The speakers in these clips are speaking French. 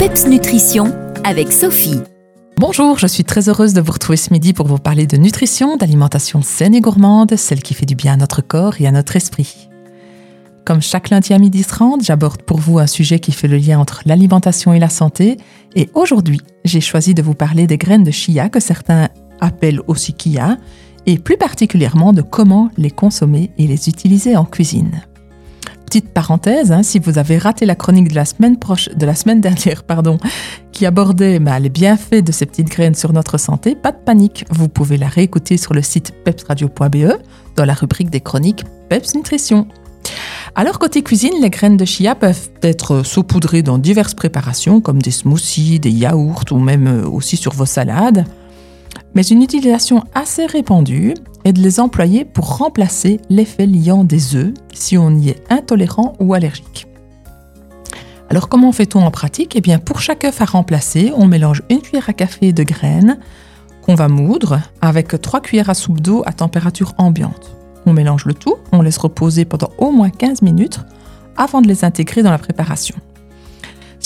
PEPS Nutrition avec Sophie. Bonjour, je suis très heureuse de vous retrouver ce midi pour vous parler de nutrition, d'alimentation saine et gourmande, celle qui fait du bien à notre corps et à notre esprit. Comme chaque lundi à midi 30, j'aborde pour vous un sujet qui fait le lien entre l'alimentation et la santé. Et aujourd'hui, j'ai choisi de vous parler des graines de chia que certains appellent aussi kia, et plus particulièrement de comment les consommer et les utiliser en cuisine. Petite parenthèse, hein, si vous avez raté la chronique de la semaine, proche, de la semaine dernière pardon, qui abordait bah, les bienfaits de ces petites graines sur notre santé, pas de panique, vous pouvez la réécouter sur le site pepsradio.be dans la rubrique des chroniques Peps Nutrition. Alors côté cuisine, les graines de chia peuvent être saupoudrées dans diverses préparations comme des smoothies, des yaourts ou même euh, aussi sur vos salades. Mais une utilisation assez répandue est de les employer pour remplacer l'effet liant des œufs si on y est intolérant ou allergique. Alors comment fait-on en pratique? Eh bien pour chaque œuf à remplacer, on mélange une cuillère à café de graines qu'on va moudre avec 3 cuillères à soupe d'eau à température ambiante. On mélange le tout, on laisse reposer pendant au moins 15 minutes avant de les intégrer dans la préparation.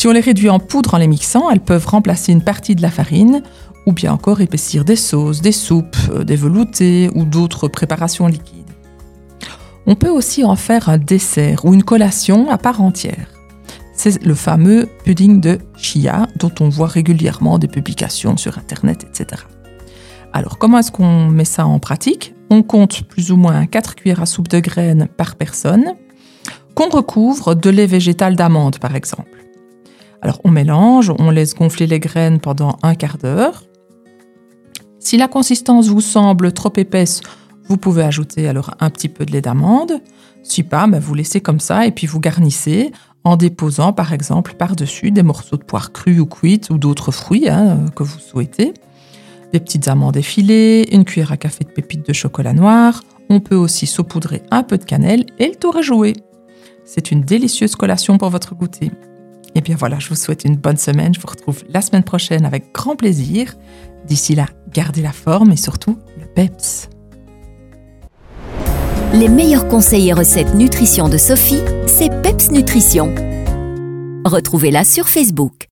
Si on les réduit en poudre en les mixant, elles peuvent remplacer une partie de la farine ou bien encore épaissir des sauces, des soupes, euh, des veloutés ou d'autres préparations liquides. On peut aussi en faire un dessert ou une collation à part entière. C'est le fameux pudding de chia dont on voit régulièrement des publications sur Internet, etc. Alors comment est-ce qu'on met ça en pratique? On compte plus ou moins 4 cuillères à soupe de graines par personne qu'on recouvre de lait végétal d'amande par exemple. Alors on mélange, on laisse gonfler les graines pendant un quart d'heure si la consistance vous semble trop épaisse, vous pouvez ajouter alors un petit peu de lait d'amande. Si pas, ben, vous laissez comme ça et puis vous garnissez en déposant par exemple par-dessus des morceaux de poire crue ou cuite ou d'autres fruits hein, que vous souhaitez. Des petites amandes effilées, une cuillère à café de pépites de chocolat noir. On peut aussi saupoudrer un peu de cannelle et le tour est joué. C'est une délicieuse collation pour votre goûter. Et bien voilà, je vous souhaite une bonne semaine. Je vous retrouve la semaine prochaine avec grand plaisir. D'ici là, gardez la forme et surtout le PEPS. Les meilleurs conseils et recettes nutrition de Sophie, c'est PEPS Nutrition. Retrouvez-la sur Facebook.